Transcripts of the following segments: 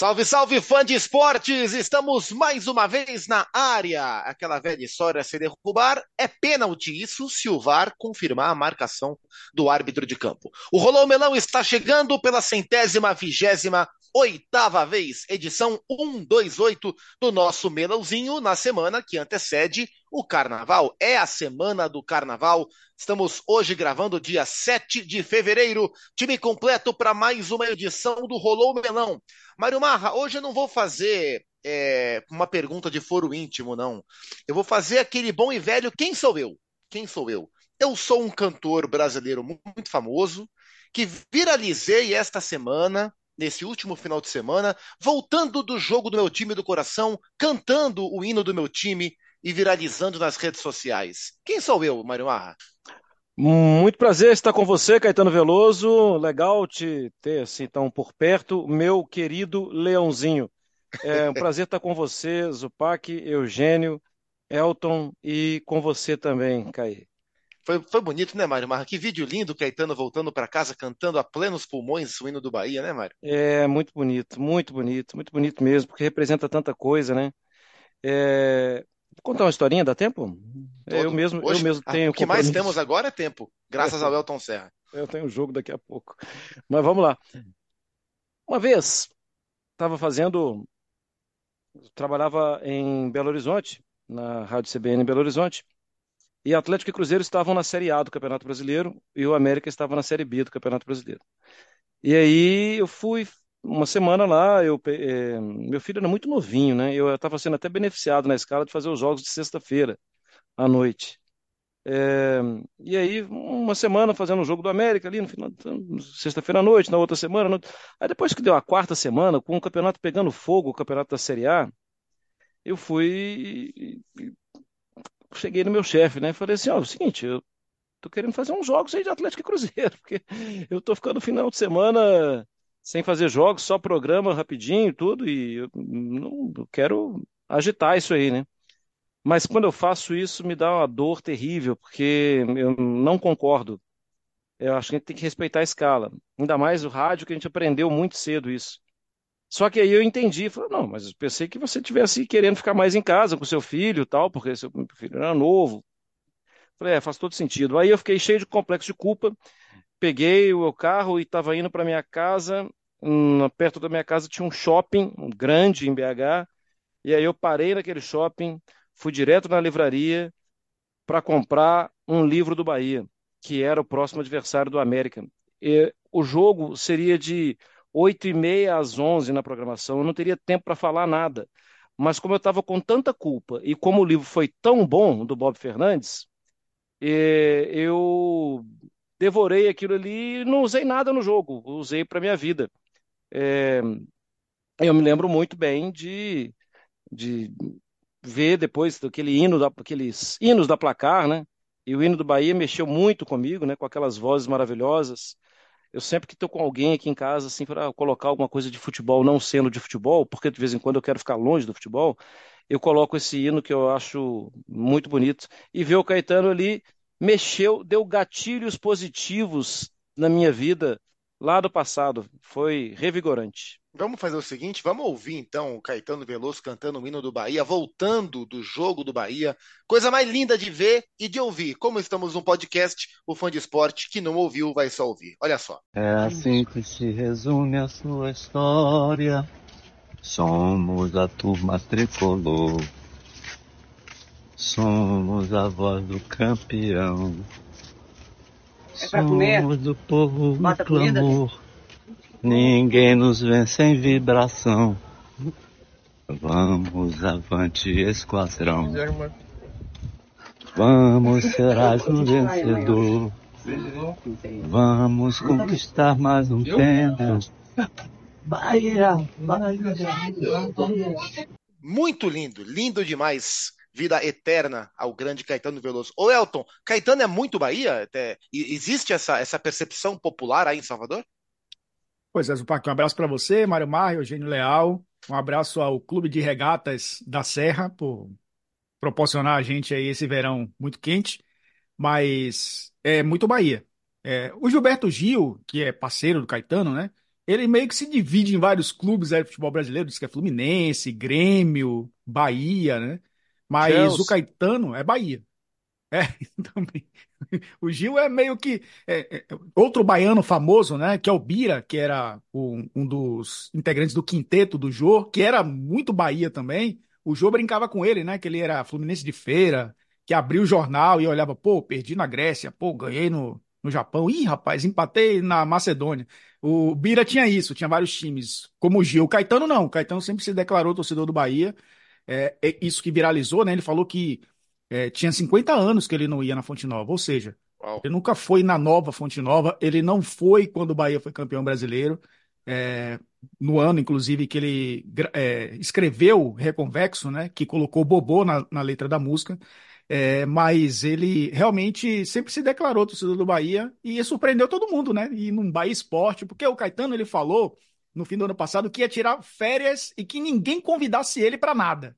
Salve, salve, fã de esportes! Estamos mais uma vez na área. Aquela velha história se derrubar é pênalti, isso se o VAR confirmar a marcação do árbitro de campo. O Rolão Melão está chegando pela centésima vigésima oitava vez, edição 128 do nosso Melãozinho, na semana que antecede o Carnaval. É a semana do Carnaval. Estamos hoje gravando dia 7 de fevereiro. Time completo para mais uma edição do Rolou Melão. Mário Marra, hoje eu não vou fazer é, uma pergunta de foro íntimo, não. Eu vou fazer aquele bom e velho: quem sou eu? Quem sou eu? Eu sou um cantor brasileiro muito famoso que viralizei esta semana nesse último final de semana, voltando do jogo do meu time do coração, cantando o hino do meu time e viralizando nas redes sociais. Quem sou eu, Mário Marra? Muito prazer estar com você, Caetano Veloso. Legal te ter assim tão por perto, meu querido Leãozinho. É um prazer estar com você, Zupac, Eugênio, Elton e com você também, Caí. Foi, foi bonito, né, Mário Marra? Que vídeo lindo, Caetano voltando para casa cantando a plenos pulmões o hino do Bahia, né, Mário? É, muito bonito, muito bonito, muito bonito mesmo, porque representa tanta coisa, né? É... Vou contar uma historinha, dá tempo? É, eu mesmo, Hoje, eu mesmo tenho. O que mais temos agora é tempo, graças ao Elton Serra. Eu tenho um jogo daqui a pouco. Mas vamos lá. Uma vez, estava fazendo. Trabalhava em Belo Horizonte, na Rádio CBN em Belo Horizonte, e Atlético e Cruzeiro estavam na Série A do Campeonato Brasileiro e o América estava na Série B do Campeonato Brasileiro. E aí eu fui uma semana lá, eu, é, meu filho era muito novinho, né? Eu estava sendo até beneficiado na escala de fazer os jogos de sexta-feira à noite. É, e aí, uma semana fazendo o jogo do América ali, no final, sexta-feira à noite, na outra semana. No... Aí depois que deu a quarta semana, com o campeonato pegando fogo, o campeonato da Série A, eu fui cheguei no meu chefe, né? Falei assim, ó, é o seguinte, eu tô querendo fazer uns jogos aí de Atlético e Cruzeiro, porque eu tô ficando final de semana sem fazer jogos, só programa rapidinho e tudo, e eu não eu quero agitar isso aí, né? Mas quando eu faço isso, me dá uma dor terrível, porque eu não concordo. Eu acho que a gente tem que respeitar a escala. Ainda mais o rádio, que a gente aprendeu muito cedo isso. Só que aí eu entendi, falei, não, mas eu pensei que você tivesse querendo ficar mais em casa com seu filho tal, porque seu filho era novo. Falei, é, faz todo sentido. Aí eu fiquei cheio de complexo de culpa, peguei o meu carro e estava indo para minha casa. Hum, perto da minha casa tinha um shopping grande em BH, e aí eu parei naquele shopping, fui direto na livraria para comprar um livro do Bahia, que era o próximo adversário do América. E o jogo seria de 8 e meia às 11 na programação, eu não teria tempo para falar nada. Mas como eu estava com tanta culpa e como o livro foi tão bom do Bob Fernandes, eh, eu devorei aquilo ali e não usei nada no jogo, usei para minha vida. É, eu me lembro muito bem de, de ver depois daquele hino, da, aqueles hinos da placar, né? E o hino do Bahia mexeu muito comigo, né? Com aquelas vozes maravilhosas. Eu sempre que estou com alguém aqui em casa, assim, para colocar alguma coisa de futebol, não sendo de futebol, porque de vez em quando eu quero ficar longe do futebol, eu coloco esse hino que eu acho muito bonito. E ver o Caetano ali mexeu, deu gatilhos positivos na minha vida lá do passado. Foi revigorante. Vamos fazer o seguinte, vamos ouvir então o Caetano Veloso cantando o hino do Bahia, voltando do jogo do Bahia. Coisa mais linda de ver e de ouvir. Como estamos num podcast, o fã de esporte que não ouviu vai só ouvir. Olha só. É assim que se resume a sua história. Somos a turma tricolor. Somos a voz do campeão. É Somos do povo clamor. Ninguém nos vence em vibração. Vamos avante, esquadrão. Vamos ser um vencedor. Vamos conquistar mais um tempo. Bahia, Bahia. Muito lindo, lindo demais. Vida eterna ao grande Caetano Veloso. Ô Elton, Caetano é muito Bahia? É, existe essa, essa percepção popular aí em Salvador? Pois é, Zupac, um abraço para você, Mário Mar, Eugênio Leal. Um abraço ao Clube de Regatas da Serra por proporcionar a gente aí esse verão muito quente, mas é muito Bahia. É, o Gilberto Gil, que é parceiro do Caetano, né? ele meio que se divide em vários clubes aí do futebol brasileiro, diz que é Fluminense, Grêmio, Bahia, né? Mas o Caetano é Bahia. É, também. O Gil é meio que é, é, outro baiano famoso, né? Que é o Bira, que era um, dos integrantes do quinteto do Jô, que era muito Bahia também. O Jô brincava com ele, né? Que ele era fluminense de feira, que abriu o jornal e olhava, pô, perdi na Grécia, pô, ganhei no, no Japão. Ih, rapaz, empatei na Macedônia. O Bira tinha isso, tinha vários times, como o Gil. O Caetano não, o Caetano sempre se declarou torcedor do Bahia. É, é isso que viralizou, né? Ele falou que é, tinha 50 anos que ele não ia na Fonte Nova, ou seja, Uau. ele nunca foi na nova Fonte Nova, ele não foi quando o Bahia foi campeão brasileiro, é, no ano, inclusive, que ele é, escreveu Reconvexo, né, que colocou Bobô na, na letra da música, é, mas ele realmente sempre se declarou torcedor do Bahia e surpreendeu todo mundo, né, e num Bahia Esporte, porque o Caetano, ele falou no fim do ano passado que ia tirar férias e que ninguém convidasse ele para nada.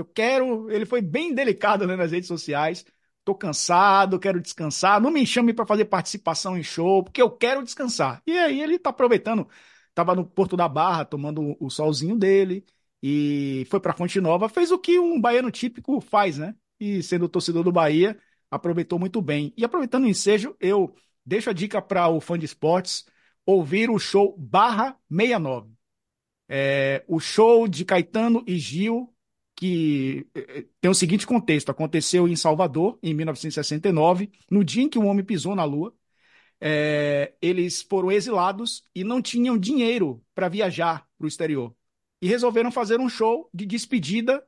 Eu quero. Ele foi bem delicado né, nas redes sociais. Tô cansado, quero descansar. Não me chame para fazer participação em show, porque eu quero descansar. E aí ele tá aproveitando. Tava no Porto da Barra tomando o solzinho dele e foi para Fonte Nova, fez o que um baiano típico faz, né? E sendo torcedor do Bahia, aproveitou muito bem. E aproveitando o ensejo, eu deixo a dica para o fã de esportes ouvir o show Barra 69. É, o show de Caetano e Gil que eh, eh, tem o seguinte contexto: aconteceu em Salvador, em 1969, no dia em que o homem pisou na Lua. É, eles foram exilados e não tinham dinheiro para viajar para o exterior. E resolveram fazer um show de despedida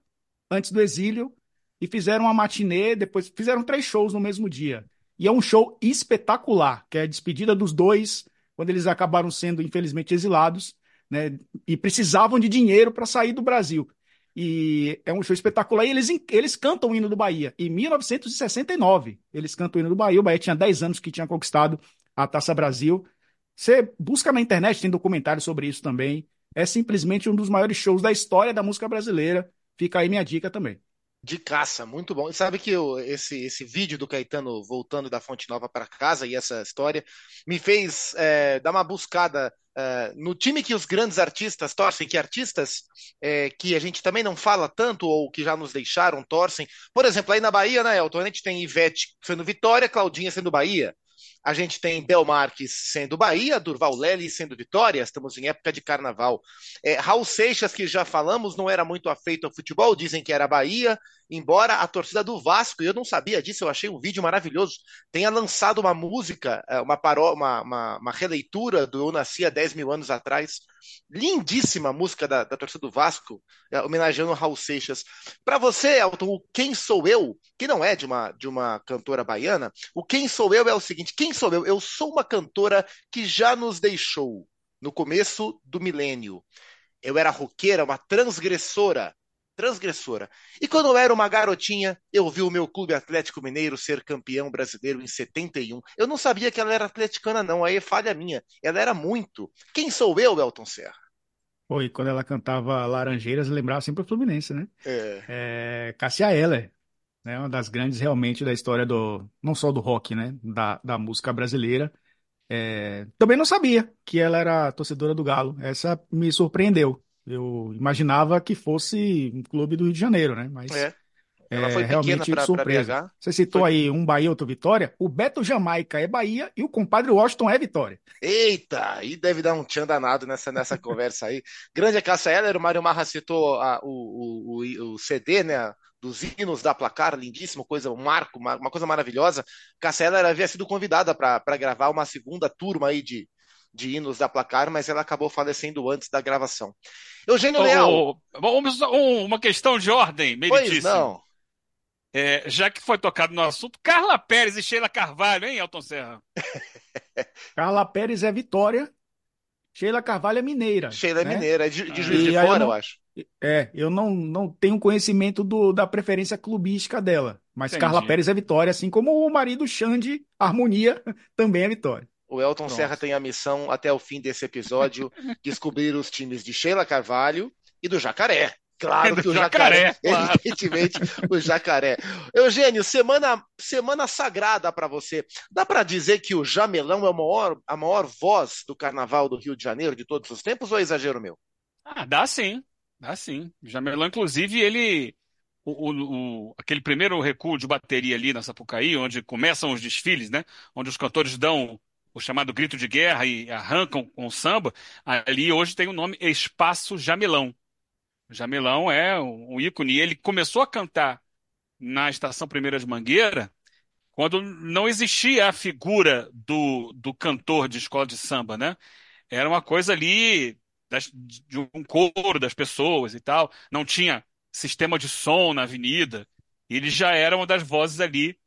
antes do exílio e fizeram uma matinê, depois fizeram três shows no mesmo dia. E é um show espetacular, que é a despedida dos dois, quando eles acabaram sendo, infelizmente, exilados, né, e precisavam de dinheiro para sair do Brasil. E é um show espetacular. E eles, eles cantam o hino do Bahia. Em 1969, eles cantam o hino do Bahia. O Bahia tinha 10 anos que tinha conquistado a Taça Brasil. Você busca na internet, tem documentário sobre isso também. É simplesmente um dos maiores shows da história da música brasileira. Fica aí minha dica também. De caça, muito bom. E sabe que eu, esse, esse vídeo do Caetano voltando da Fonte Nova para casa e essa história me fez é, dar uma buscada é, no time que os grandes artistas torcem, que artistas é, que a gente também não fala tanto ou que já nos deixaram torcem. Por exemplo, aí na Bahia, né, Elton? A gente tem Ivete sendo Vitória, Claudinha sendo Bahia. A gente tem Bel Marques sendo Bahia, Durval Lely sendo Vitória, estamos em época de carnaval. É, Raul Seixas, que já falamos, não era muito afeito ao futebol, dizem que era Bahia, embora a torcida do Vasco, e eu não sabia disso, eu achei um vídeo maravilhoso, tenha lançado uma música, é, uma, paró uma, uma, uma releitura do Eu Nasci há 10 mil anos atrás. Lindíssima música da, da torcida do Vasco, é, homenageando Raul Seixas. Para você, Elton, o Quem Sou Eu, que não é de uma, de uma cantora baiana, o Quem Sou Eu é o seguinte: quem sou eu? Eu sou uma cantora que já nos deixou no começo do milênio. Eu era roqueira, uma transgressora transgressora. E quando eu era uma garotinha, eu vi o meu clube Atlético Mineiro ser campeão brasileiro em 71. Eu não sabia que ela era atleticana, não. Aí é falha minha. Ela era muito. Quem sou eu, Elton Serra? Pô, e quando ela cantava Laranjeiras, lembrava sempre o Fluminense, né? É. é Cássia Eller, né? Uma das grandes realmente da história do. Não só do rock, né? Da, da música brasileira. É, também não sabia que ela era torcedora do Galo. Essa me surpreendeu. Eu imaginava que fosse um clube do Rio de Janeiro, né? Mas é. Ela foi é, realmente pra, surpresa. Pra Você citou foi... aí um Bahia, outro Vitória. O Beto Jamaica é Bahia e o compadre Washington é Vitória. Eita, aí deve dar um tchan danado nessa, nessa conversa aí. Grande Cássia Heller, o Mário Marra citou a, o, o, o, CD, né? Dos hinos da placar, lindíssimo, coisa, um marco, uma, uma coisa maravilhosa. Cássia Heller havia sido convidada para gravar uma segunda turma aí de, de hinos da placar, mas ela acabou falecendo antes da gravação. Eugênio oh, Leal. Vamos, uma questão de ordem, meritíssimo. Pois não. É, já que foi tocado no assunto, Carla Pérez e Sheila Carvalho, hein, Elton Serra? Carla Pérez é Vitória, Sheila Carvalho é Mineira. Sheila é né? Mineira, é de, de Juiz de Fora, eu, não, eu, acho. É, eu não, não tenho conhecimento do, da preferência clubística dela, mas Entendi. Carla Pérez é Vitória, assim como o marido Xande, Harmonia, também é Vitória. O Elton Pronto. Serra tem a missão, até o fim desse episódio, descobrir os times de Sheila Carvalho e do Jacaré. Claro que o jacaré, jacaré claro. evidentemente o jacaré. Eugênio, semana, semana sagrada para você. Dá para dizer que o Jamelão é a maior, a maior voz do carnaval do Rio de Janeiro de todos os tempos ou é exagero meu? Ah, dá sim, dá sim. O Jamelão, inclusive, ele. O, o, o, aquele primeiro recuo de bateria ali na Sapucaí, onde começam os desfiles, né? Onde os cantores dão o chamado grito de guerra e arrancam com o samba, ali hoje tem o nome Espaço Jamelão. Jamelão é um ícone. Ele começou a cantar na Estação Primeira de Mangueira quando não existia a figura do, do cantor de escola de samba, né? Era uma coisa ali das, de um coro das pessoas e tal. Não tinha sistema de som na avenida. Ele já era uma das vozes ali.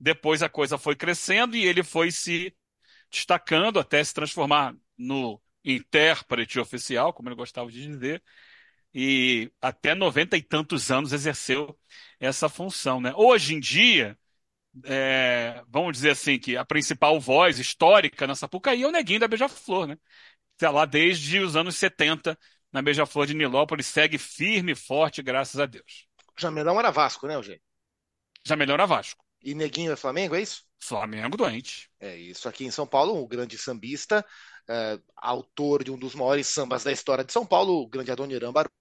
Depois a coisa foi crescendo e ele foi se destacando até se transformar no intérprete oficial, como ele gostava de dizer e até noventa e tantos anos exerceu essa função. Né? Hoje em dia, é, vamos dizer assim, que a principal voz histórica na Sapucaí é o Neguinho da Beija-Flor, né? Está lá desde os anos 70 na Beija-Flor de Nilópolis, segue firme e forte, graças a Deus. Jamelão era Vasco, né, Eugênio? Jamelão era Vasco. E Neguinho é Flamengo, é isso? Flamengo doente. É isso. Aqui em São Paulo, um grande sambista, é, autor de um dos maiores sambas da história de São Paulo, o grande Adoniran Barbosa,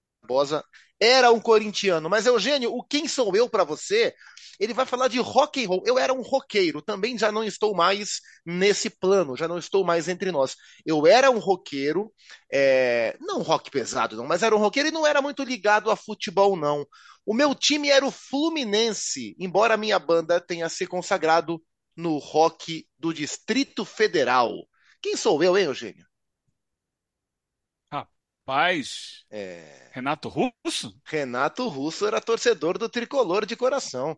era um corintiano. Mas, Eugênio, o Quem Sou Eu para você, ele vai falar de rock and roll. Eu era um roqueiro, também já não estou mais nesse plano, já não estou mais entre nós. Eu era um roqueiro, é... não rock pesado não, mas era um roqueiro e não era muito ligado a futebol não. O meu time era o Fluminense, embora a minha banda tenha se consagrado no rock do Distrito Federal. Quem sou eu, hein, Eugênio? Rapaz, é... Renato Russo? Renato Russo era torcedor do tricolor de coração.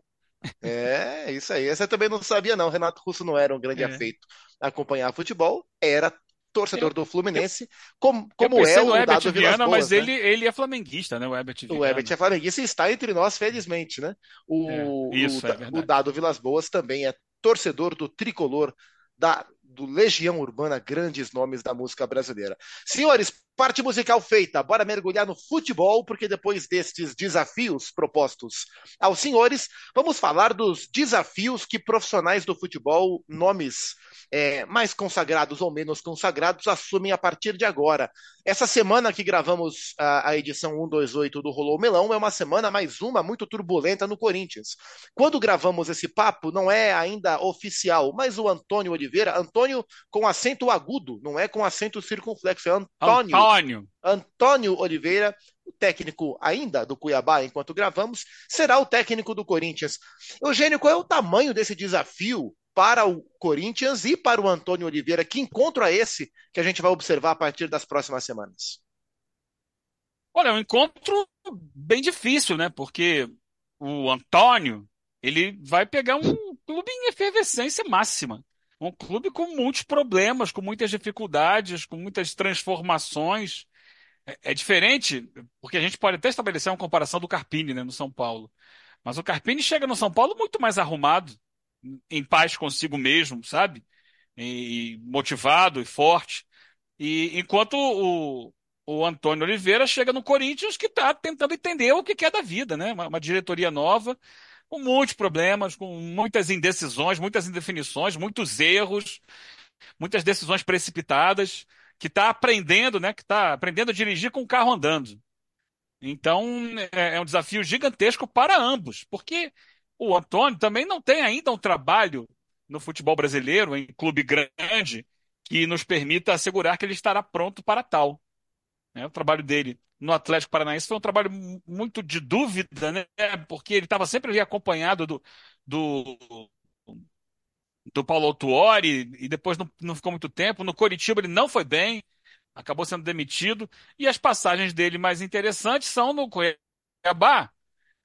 É, isso aí. Essa eu também não sabia, não. Renato Russo não era um grande é. afeito acompanhar futebol, era torcedor do Fluminense, como, como é o Dado Viana, Boas, mas né? ele, ele é flamenguista, né? O Herbert Viana. O Herbert é flamenguista e está entre nós, felizmente, né? O, é, isso, o, é o Dado Vilas Boas também é torcedor do tricolor da, do Legião Urbana, grandes nomes da música brasileira. Senhores, parte musical feita. Bora mergulhar no futebol, porque depois destes desafios propostos aos senhores, vamos falar dos desafios que profissionais do futebol, nomes é, mais consagrados ou menos consagrados, assumem a partir de agora. Essa semana que gravamos a, a edição 128 do Rolou Melão é uma semana, mais uma, muito turbulenta no Corinthians. Quando gravamos esse papo, não é ainda oficial, mas o Antônio Oliveira, Antônio com acento agudo, não é com acento circunflexo, é Antônio. Antônio. Antônio Oliveira, o técnico ainda do Cuiabá, enquanto gravamos, será o técnico do Corinthians. Eugênio, qual é o tamanho desse desafio para o Corinthians e para o Antônio Oliveira? Que encontro é esse que a gente vai observar a partir das próximas semanas? Olha, é um encontro bem difícil, né? Porque o Antônio, ele vai pegar um clube em efervescência máxima. Um clube com muitos problemas, com muitas dificuldades, com muitas transformações. É, é diferente, porque a gente pode até estabelecer uma comparação do Carpini, né, no São Paulo. Mas o Carpini chega no São Paulo muito mais arrumado, em paz consigo mesmo, sabe? E motivado e forte. E enquanto o, o Antônio Oliveira chega no Corinthians que está tentando entender o que é da vida, né? Uma, uma diretoria nova, com muitos problemas, com muitas indecisões, muitas indefinições, muitos erros, muitas decisões precipitadas, que está aprendendo, né? Que está aprendendo a dirigir com o carro andando. Então é, é um desafio gigantesco para ambos, porque o Antônio também não tem ainda um trabalho no futebol brasileiro, em clube grande, que nos permita assegurar que ele estará pronto para tal. É, o trabalho dele no Atlético Paranaense foi um trabalho muito de dúvida, né? Porque ele estava sempre ali acompanhado do, do, do Paulo Autuori e depois não, não ficou muito tempo. No Coritiba ele não foi bem, acabou sendo demitido. E as passagens dele mais interessantes são no Cuiabá,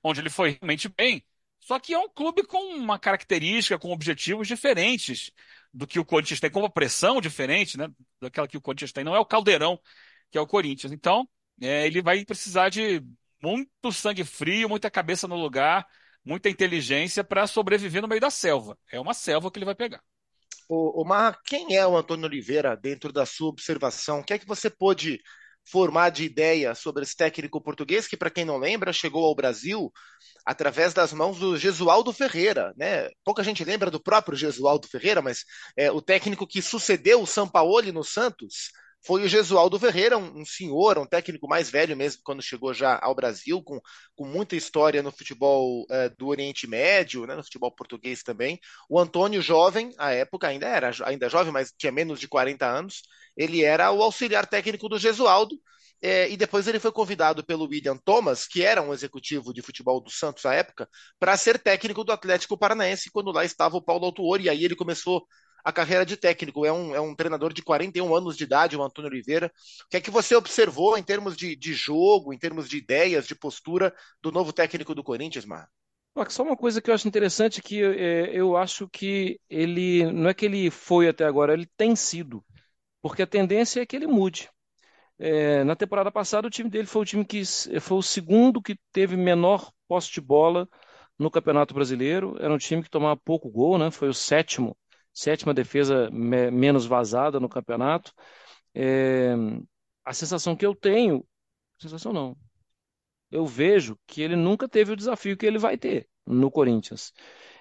onde ele foi realmente bem. Só que é um clube com uma característica, com objetivos diferentes do que o Corinthians tem, com uma pressão diferente, né? Daquela que o Corinthians tem. Não é o caldeirão que é o Corinthians. Então, é, ele vai precisar de muito sangue frio, muita cabeça no lugar, muita inteligência para sobreviver no meio da selva. É uma selva que ele vai pegar. O, o Mar, quem é o Antônio Oliveira dentro da sua observação? O que é que você pôde formar de ideia sobre esse técnico português, que, para quem não lembra, chegou ao Brasil através das mãos do Gesualdo Ferreira. Né? Pouca gente lembra do próprio Gesualdo Ferreira, mas é, o técnico que sucedeu o Sampaoli no Santos foi o Gesualdo Ferreira, um, um, senhor, um técnico mais velho mesmo, quando chegou já ao Brasil, com, com muita história no futebol é, do Oriente Médio, né, no futebol português também. O Antônio, jovem, à época ainda era ainda jovem, mas tinha menos de 40 anos, ele era o auxiliar técnico do Gesualdo, é, e depois ele foi convidado pelo William Thomas, que era um executivo de futebol do Santos à época, para ser técnico do Atlético Paranaense, quando lá estava o Paulo Autuori, e aí ele começou a carreira de técnico. É um, é um treinador de 41 anos de idade, o Antônio Oliveira. O que é que você observou em termos de, de jogo, em termos de ideias, de postura do novo técnico do Corinthians, Mar? Só uma coisa que eu acho interessante que é, eu acho que ele não é que ele foi até agora, ele tem sido, porque a tendência é que ele mude. É, na temporada passada, o time dele foi o time que foi o segundo que teve menor posse de bola no Campeonato Brasileiro. Era um time que tomava pouco gol, né? Foi o sétimo, sétima defesa me, menos vazada no campeonato. É, a sensação que eu tenho, sensação não, eu vejo que ele nunca teve o desafio que ele vai ter no Corinthians.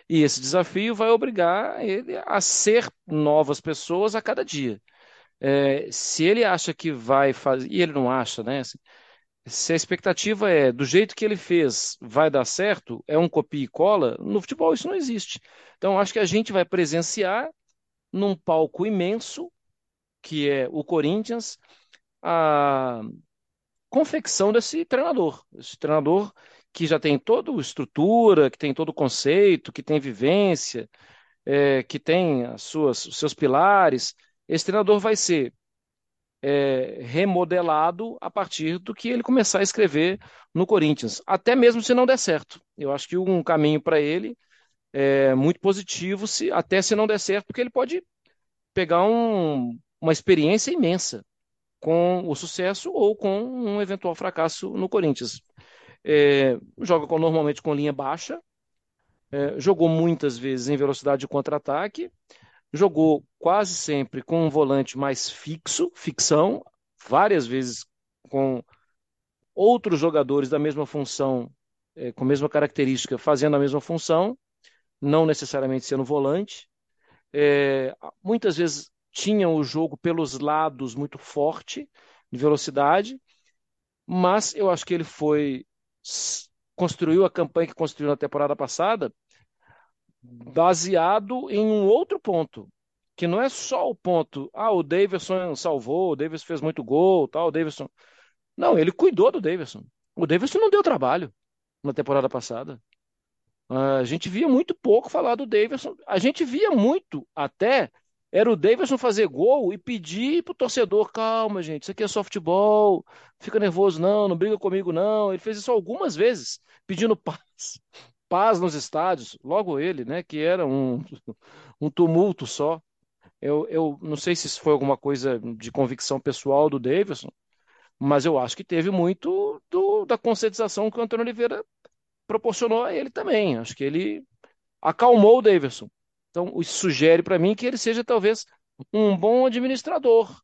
E esse desafio vai obrigar ele a ser novas pessoas a cada dia. É, se ele acha que vai fazer, e ele não acha, né? Se a expectativa é do jeito que ele fez, vai dar certo, é um copia e cola, no futebol isso não existe. Então acho que a gente vai presenciar num palco imenso, que é o Corinthians, a confecção desse treinador. Esse treinador que já tem toda a estrutura, que tem todo o conceito, que tem vivência, é, que tem as suas, os seus pilares esse treinador vai ser é, remodelado a partir do que ele começar a escrever no Corinthians, até mesmo se não der certo. Eu acho que um caminho para ele é muito positivo, se, até se não der certo, porque ele pode pegar um, uma experiência imensa com o sucesso ou com um eventual fracasso no Corinthians. É, joga com, normalmente com linha baixa, é, jogou muitas vezes em velocidade de contra-ataque, jogou quase sempre com um volante mais fixo, ficção, várias vezes com outros jogadores da mesma função, é, com a mesma característica, fazendo a mesma função, não necessariamente sendo volante. É, muitas vezes tinha o jogo pelos lados muito forte, de velocidade, mas eu acho que ele foi construiu a campanha que construiu na temporada passada baseado em um outro ponto, que não é só o ponto, ah, o Davidson salvou, o Davidson fez muito gol, tal, o Davidson. Não, ele cuidou do Davidson. O Davidson não deu trabalho na temporada passada. A gente via muito pouco falar do Davidson. A gente via muito até era o Davidson fazer gol e pedir pro torcedor, calma, gente, isso aqui é só futebol, fica nervoso não, não briga comigo não. Ele fez isso algumas vezes, pedindo paz paz nos estádios, logo ele, né, que era um, um tumulto só. Eu, eu não sei se isso foi alguma coisa de convicção pessoal do Davidson, mas eu acho que teve muito do, da conscientização que o Antônio Oliveira proporcionou a ele também. Acho que ele acalmou o Davidson. Então, isso sugere para mim que ele seja talvez um bom administrador,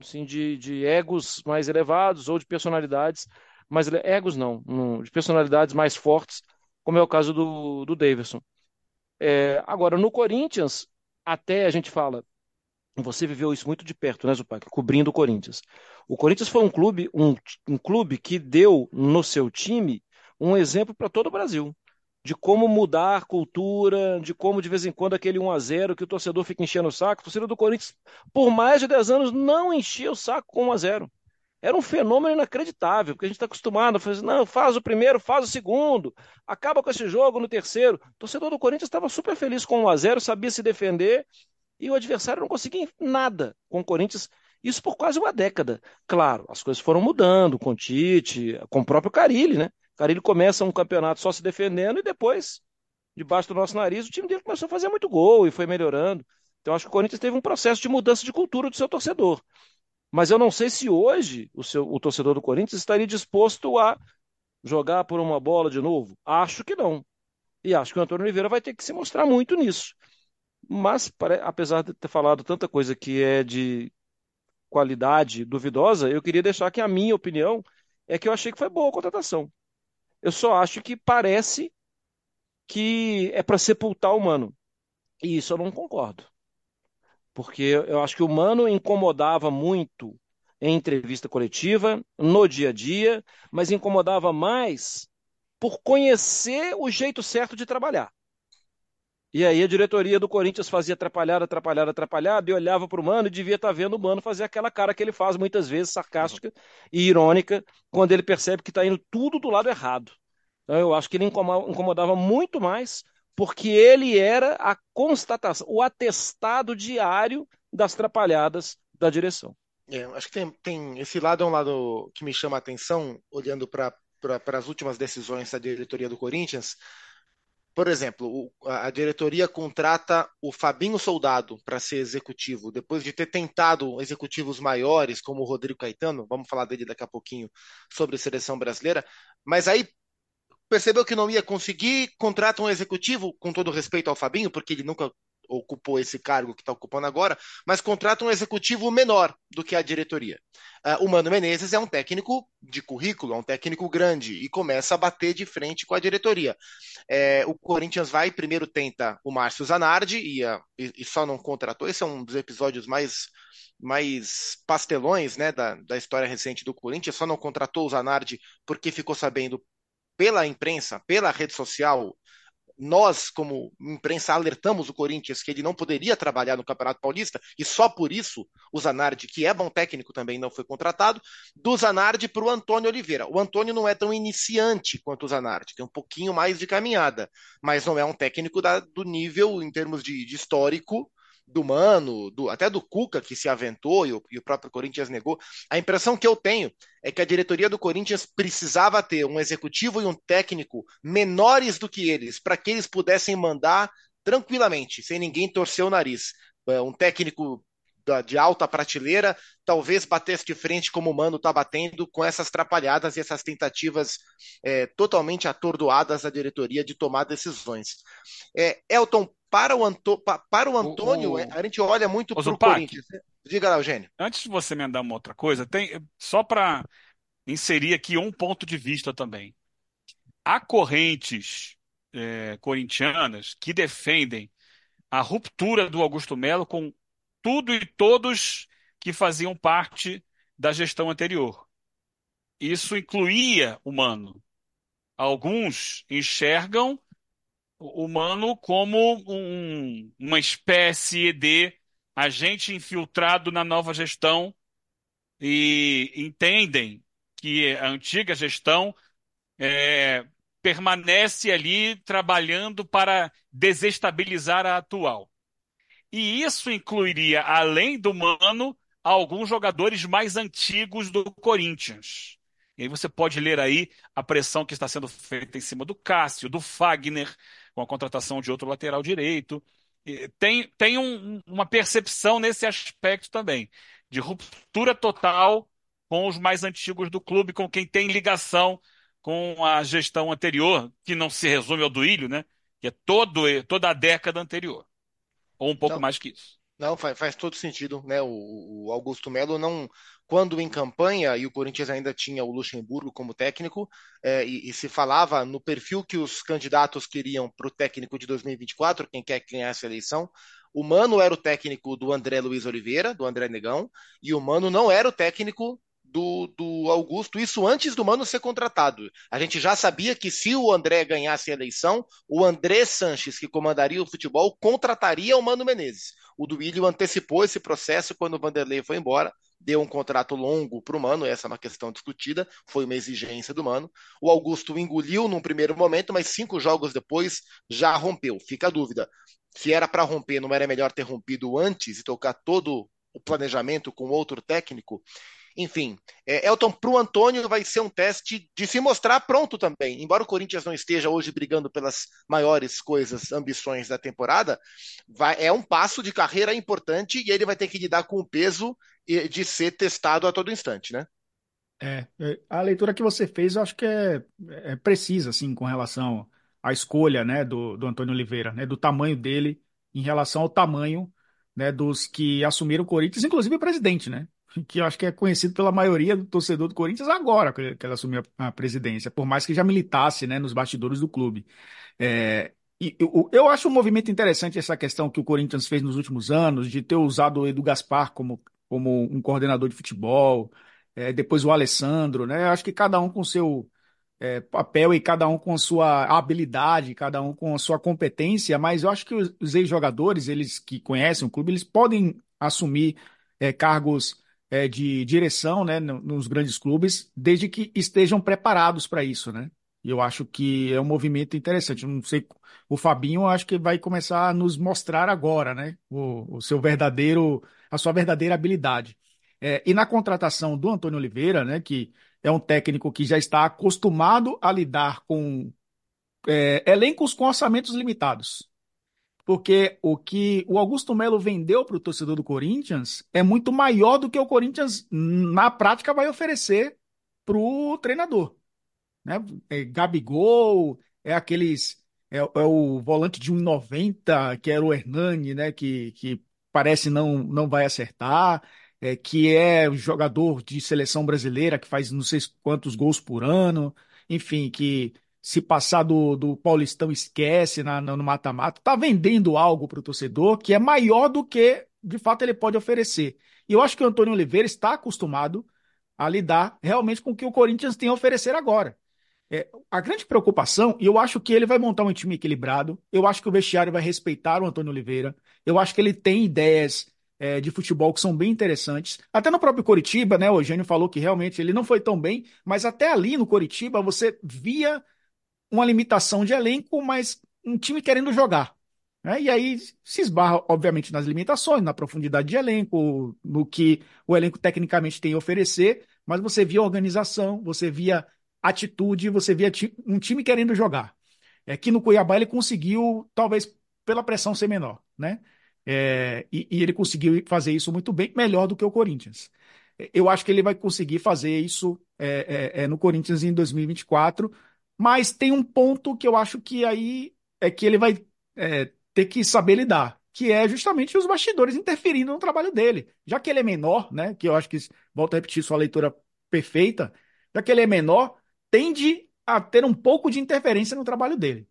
assim, de, de egos mais elevados ou de personalidades mais egos não, de personalidades mais fortes como é o caso do, do Davidson. É, agora, no Corinthians, até a gente fala, você viveu isso muito de perto, né, Zupac? Cobrindo o Corinthians. O Corinthians foi um clube, um, um clube que deu no seu time um exemplo para todo o Brasil. De como mudar cultura, de como de vez em quando aquele 1 a 0 que o torcedor fica enchendo o saco. O torcedor do Corinthians, por mais de 10 anos, não enchia o saco com 1 a 0 era um fenômeno inacreditável, porque a gente está acostumado a fazer, não, faz o primeiro, faz o segundo, acaba com esse jogo no terceiro. O torcedor do Corinthians estava super feliz com 1 a 0 sabia se defender, e o adversário não conseguia nada com o Corinthians, isso por quase uma década. Claro, as coisas foram mudando com o Tite, com o próprio Carilli, né? Carilli começa um campeonato só se defendendo e depois, debaixo do nosso nariz, o time dele começou a fazer muito gol e foi melhorando. Então acho que o Corinthians teve um processo de mudança de cultura do seu torcedor. Mas eu não sei se hoje o, seu, o torcedor do Corinthians estaria disposto a jogar por uma bola de novo. Acho que não. E acho que o Antônio Oliveira vai ter que se mostrar muito nisso. Mas, apesar de ter falado tanta coisa que é de qualidade duvidosa, eu queria deixar que a minha opinião é que eu achei que foi boa a contratação. Eu só acho que parece que é para sepultar o Mano. E isso eu não concordo. Porque eu acho que o Mano incomodava muito em entrevista coletiva, no dia a dia, mas incomodava mais por conhecer o jeito certo de trabalhar. E aí a diretoria do Corinthians fazia atrapalhada, atrapalhada, atrapalhada, e olhava para o Mano e devia estar tá vendo o Mano fazer aquela cara que ele faz muitas vezes, sarcástica e irônica, quando ele percebe que está indo tudo do lado errado. Então eu acho que ele incomodava muito mais porque ele era a constatação, o atestado diário das atrapalhadas da direção. É, acho que tem, tem, esse lado é um lado que me chama a atenção, olhando para as últimas decisões da diretoria do Corinthians. Por exemplo, o, a diretoria contrata o Fabinho Soldado para ser executivo, depois de ter tentado executivos maiores, como o Rodrigo Caetano, vamos falar dele daqui a pouquinho sobre seleção brasileira, mas aí percebeu que não ia conseguir, contrata um executivo, com todo respeito ao Fabinho, porque ele nunca ocupou esse cargo que está ocupando agora, mas contrata um executivo menor do que a diretoria. Uh, o Mano Menezes é um técnico de currículo, é um técnico grande e começa a bater de frente com a diretoria. É, o Corinthians vai, primeiro tenta o Márcio Zanardi e, uh, e, e, só não contratou. Esse é um dos episódios mais, mais pastelões né, da, da história recente do Corinthians. Só não contratou o Zanardi porque ficou sabendo pela imprensa, pela rede social, nós, como imprensa, alertamos o Corinthians que ele não poderia trabalhar no Campeonato Paulista, e só por isso o Zanardi, que é bom técnico também, não foi contratado, do Zanardi para o Antônio Oliveira. O Antônio não é tão iniciante quanto o Zanardi, tem um pouquinho mais de caminhada, mas não é um técnico da, do nível, em termos de, de histórico, do Mano, do, até do Cuca, que se aventou e o, e o, próprio Corinthians negou. A impressão que eu tenho é que a diretoria do Corinthians precisava ter um executivo e um técnico menores do que eles, para que eles pudessem mandar tranquilamente, sem ninguém torcer o nariz. É, um técnico de alta prateleira, talvez batesse de frente como o Mano está batendo, com essas trapalhadas e essas tentativas é, totalmente atordoadas da diretoria de tomar decisões. É, Elton, para o, Anto, para o Antônio, o, o... a gente olha muito para o Corinthians. Diga lá, Eugênio. Antes de você emendar uma outra coisa, tem só para inserir aqui um ponto de vista também. Há correntes é, corintianas que defendem a ruptura do Augusto Melo com tudo e todos que faziam parte da gestão anterior. Isso incluía o Mano. Alguns enxergam humano como um, uma espécie de agente infiltrado na nova gestão e entendem que a antiga gestão é, permanece ali trabalhando para desestabilizar a atual. E isso incluiria, além do Mano, alguns jogadores mais antigos do Corinthians. E aí você pode ler aí a pressão que está sendo feita em cima do Cássio, do Fagner, com a contratação de outro lateral direito. Tem, tem um, uma percepção nesse aspecto também, de ruptura total com os mais antigos do clube, com quem tem ligação com a gestão anterior, que não se resume ao do Ilho, né? Que é todo, toda a década anterior. Ou um pouco não, mais que isso. Não, faz, faz todo sentido, né? O, o Augusto Melo não quando em campanha, e o Corinthians ainda tinha o Luxemburgo como técnico, é, e, e, se falava no perfil que os candidatos queriam para o técnico de 2024, quem quer ganhar essa eleição, o Mano era o técnico do André Luiz Oliveira, do André Negão, e o Mano não era o técnico do, do Augusto, isso antes do Mano ser contratado. A gente já sabia que se o André ganhasse a eleição, o André Sanches, que comandaria o futebol, contrataria o Mano Menezes. O Duílio antecipou esse processo quando o Vanderlei foi embora, deu um contrato longo para o Mano, essa é uma questão discutida, foi uma exigência do Mano. O Augusto engoliu num primeiro momento, mas cinco jogos depois já rompeu. Fica a dúvida. Se era para romper, não era melhor ter rompido antes e tocar todo o planejamento com outro técnico? Enfim, é, Elton, para o Antônio vai ser um teste de se mostrar pronto também. Embora o Corinthians não esteja hoje brigando pelas maiores coisas, ambições da temporada, vai, é um passo de carreira importante e ele vai ter que lidar com o peso de ser testado a todo instante, né? É, é a leitura que você fez eu acho que é, é precisa, assim, com relação à escolha, né, do, do Antônio Oliveira, né, do tamanho dele em relação ao tamanho, né, dos que assumiram o Corinthians, inclusive o presidente, né? Que eu acho que é conhecido pela maioria do torcedor do Corinthians agora que ele assumiu a presidência, por mais que já militasse né, nos bastidores do clube. É, e eu, eu acho um movimento interessante essa questão que o Corinthians fez nos últimos anos, de ter usado o Edu Gaspar como, como um coordenador de futebol, é, depois o Alessandro, né? Acho que cada um com seu é, papel e cada um com sua habilidade, cada um com a sua competência, mas eu acho que os, os ex-jogadores, eles que conhecem o clube, eles podem assumir é, cargos é, de direção né, nos grandes clubes, desde que estejam preparados para isso, né? E eu acho que é um movimento interessante. Não sei, o Fabinho acho que vai começar a nos mostrar agora, né? O, o seu verdadeiro, a sua verdadeira habilidade. É, e na contratação do Antônio Oliveira, né, que é um técnico que já está acostumado a lidar com é, elencos com orçamentos limitados. Porque o que o Augusto Melo vendeu para o torcedor do Corinthians é muito maior do que o Corinthians, na prática, vai oferecer para o treinador. Né? É Gabigol, é aqueles. É, é o volante de 1,90, que era o Hernani, né? Que, que parece não, não vai acertar é, que é jogador de seleção brasileira, que faz não sei quantos gols por ano, enfim, que se passar do, do Paulistão esquece na, no mata-mata, está vendendo algo para o torcedor que é maior do que de fato ele pode oferecer. E eu acho que o Antônio Oliveira está acostumado a lidar realmente com o que o Corinthians tem a oferecer agora. É, a grande preocupação, e eu acho que ele vai montar um time equilibrado, eu acho que o vestiário vai respeitar o Antônio Oliveira, eu acho que ele tem ideias é, de futebol que são bem interessantes. Até no próprio Coritiba, né? O Eugênio falou que realmente ele não foi tão bem, mas até ali no Coritiba você via uma limitação de elenco, mas um time querendo jogar. Né? E aí se esbarra, obviamente, nas limitações, na profundidade de elenco, no que o elenco tecnicamente tem a oferecer, mas você via organização, você via atitude, você via um time querendo jogar. É que no Cuiabá ele conseguiu, talvez pela pressão ser menor, né? É, e, e, ele conseguiu fazer isso muito bem, melhor do que o Corinthians. Eu acho que ele vai conseguir fazer isso é, é, é no Corinthians em 2024, mas tem um ponto que eu acho que aí é que ele vai é, ter que saber lidar, que é justamente os bastidores interferindo no trabalho dele. Já que ele é menor, né, que eu acho que, volto a repetir sua leitura perfeita, já que ele é menor, tende a ter um pouco de interferência no trabalho dele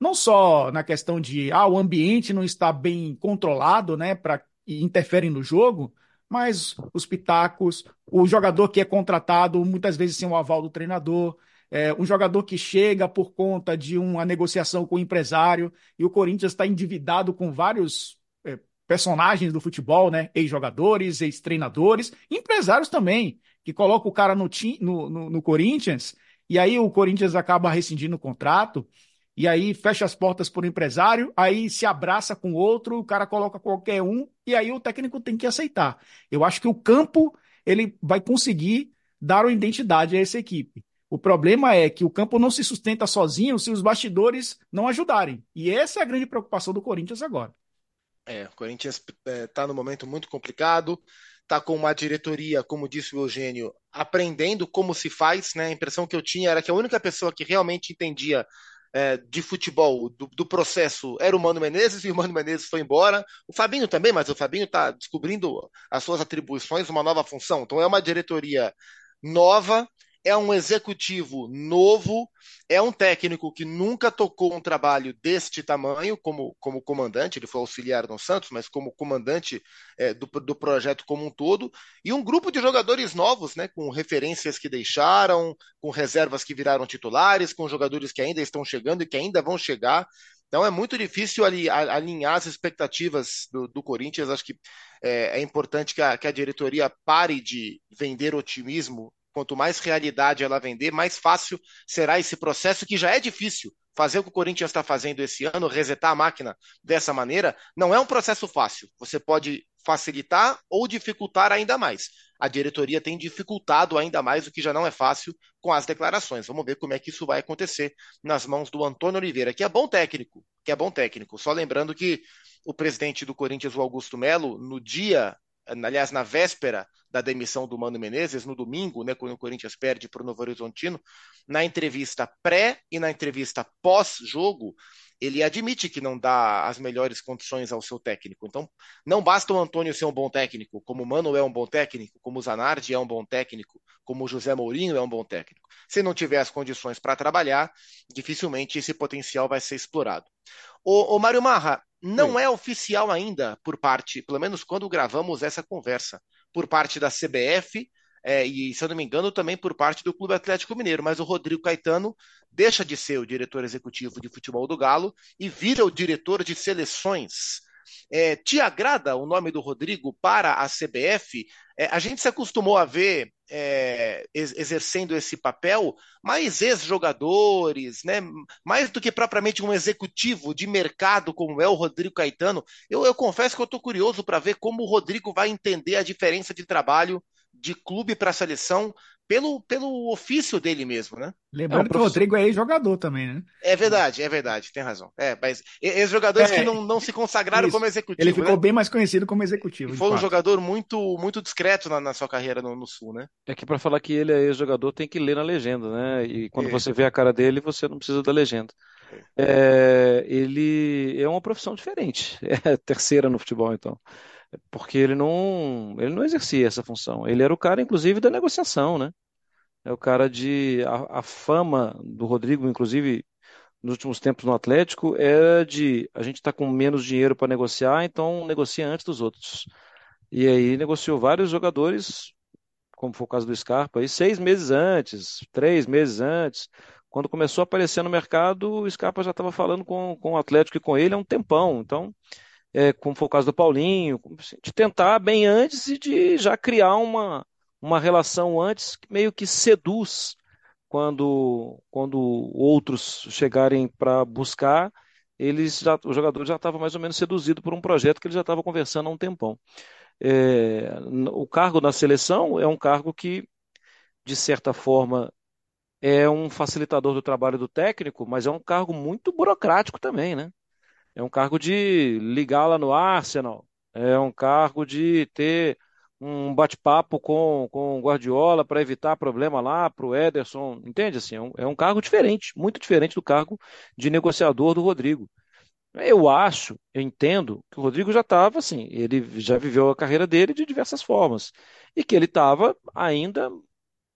não só na questão de ah, o ambiente não está bem controlado, né, para interferem no jogo, mas os pitacos, o jogador que é contratado muitas vezes sem o aval do treinador, é, um jogador que chega por conta de uma negociação com o empresário e o Corinthians está endividado com vários é, personagens do futebol, né, ex-jogadores, ex-treinadores, empresários também que colocam o cara no, no, no, no Corinthians e aí o Corinthians acaba rescindindo o contrato e aí fecha as portas para o empresário, aí se abraça com outro, o cara coloca qualquer um, e aí o técnico tem que aceitar. Eu acho que o campo ele vai conseguir dar uma identidade a essa equipe. O problema é que o campo não se sustenta sozinho se os bastidores não ajudarem. E essa é a grande preocupação do Corinthians agora. É, o Corinthians está é, tá num momento muito complicado, está com uma diretoria, como disse o Eugênio, aprendendo como se faz. Né? A impressão que eu tinha era que a única pessoa que realmente entendia é, de futebol do, do, processo era o Mano Menezes e o Mano Menezes foi embora. O Fabinho também, mas o Fabinho está descobrindo as suas atribuições, uma nova função. Então é uma diretoria nova é um executivo novo, é um técnico que nunca tocou um trabalho deste tamanho como, como comandante, ele foi auxiliar no Santos, mas como comandante é, do, do projeto como um todo, e um grupo de jogadores novos, né, com referências que deixaram, com reservas que viraram titulares, com jogadores que ainda estão chegando e que ainda vão chegar. Então é muito difícil ali, alinhar as expectativas do, do Corinthians. Acho que é, é importante que a, que a diretoria pare de vender otimismo Quanto mais realidade ela vender, mais fácil será esse processo, que já é difícil. Fazer o que o Corinthians está fazendo esse ano, resetar a máquina dessa maneira, não é um processo fácil. Você pode facilitar ou dificultar ainda mais. A diretoria tem dificultado ainda mais, o que já não é fácil, com as declarações. Vamos ver como é que isso vai acontecer nas mãos do Antônio Oliveira, que é bom técnico, que é bom técnico. Só lembrando que o presidente do Corinthians, o Augusto Melo, no dia aliás, na véspera da demissão do Mano Menezes, no domingo, né, quando o Corinthians perde para o Novo Horizontino, na entrevista pré e na entrevista pós-jogo, ele admite que não dá as melhores condições ao seu técnico. Então, não basta o Antônio ser um bom técnico, como o Mano é um bom técnico, como o Zanardi é um bom técnico, como o José Mourinho é um bom técnico. Se não tiver as condições para trabalhar, dificilmente esse potencial vai ser explorado. O, o Mário Marra, não Oi. é oficial ainda por parte, pelo menos quando gravamos essa conversa, por parte da CBF é, e, se eu não me engano, também por parte do Clube Atlético Mineiro. Mas o Rodrigo Caetano deixa de ser o diretor executivo de futebol do Galo e vira o diretor de seleções. É, te agrada o nome do Rodrigo para a CBF? É, a gente se acostumou a ver é, exercendo esse papel mais ex-jogadores, né? mais do que propriamente um executivo de mercado como é o Rodrigo Caetano. Eu, eu confesso que eu estou curioso para ver como o Rodrigo vai entender a diferença de trabalho de clube para seleção pelo, pelo ofício dele mesmo, né? Lembrando é que o Rodrigo é ex-jogador também, né? É verdade, é verdade, tem razão. É, mas ex-jogadores é, que não, não se consagraram isso. como executivo. Ele ficou né? bem mais conhecido como executivo. E foi um fato. jogador muito muito discreto na, na sua carreira no, no, Sul, né? É que para falar que ele é ex-jogador tem que ler na legenda, né? E quando é. você vê a cara dele, você não precisa da legenda. É, ele é uma profissão diferente, é terceira no futebol, então porque ele não, ele não exercia essa função. Ele era o cara, inclusive, da negociação, né? É o cara de. A, a fama do Rodrigo, inclusive, nos últimos tempos no Atlético, era de a gente está com menos dinheiro para negociar, então negocia antes dos outros. E aí negociou vários jogadores, como foi o caso do Scarpa, aí seis meses antes, três meses antes. Quando começou a aparecer no mercado, o Scarpa já estava falando com, com o Atlético e com ele há um tempão. Então, é, como foi o caso do Paulinho, de tentar bem antes e de já criar uma, uma relação antes que meio que seduz quando, quando outros chegarem para buscar, eles já, o jogador já estava mais ou menos seduzido por um projeto que ele já estava conversando há um tempão. É, o cargo na seleção é um cargo que, de certa forma, é um facilitador do trabalho do técnico, mas é um cargo muito burocrático também, né? É um cargo de ligar lá no Arsenal, é um cargo de ter um bate-papo com, com o Guardiola para evitar problema lá para o Ederson, entende? Assim, é um, é um cargo diferente, muito diferente do cargo de negociador do Rodrigo. Eu acho, eu entendo que o Rodrigo já estava assim, ele já viveu a carreira dele de diversas formas e que ele estava ainda,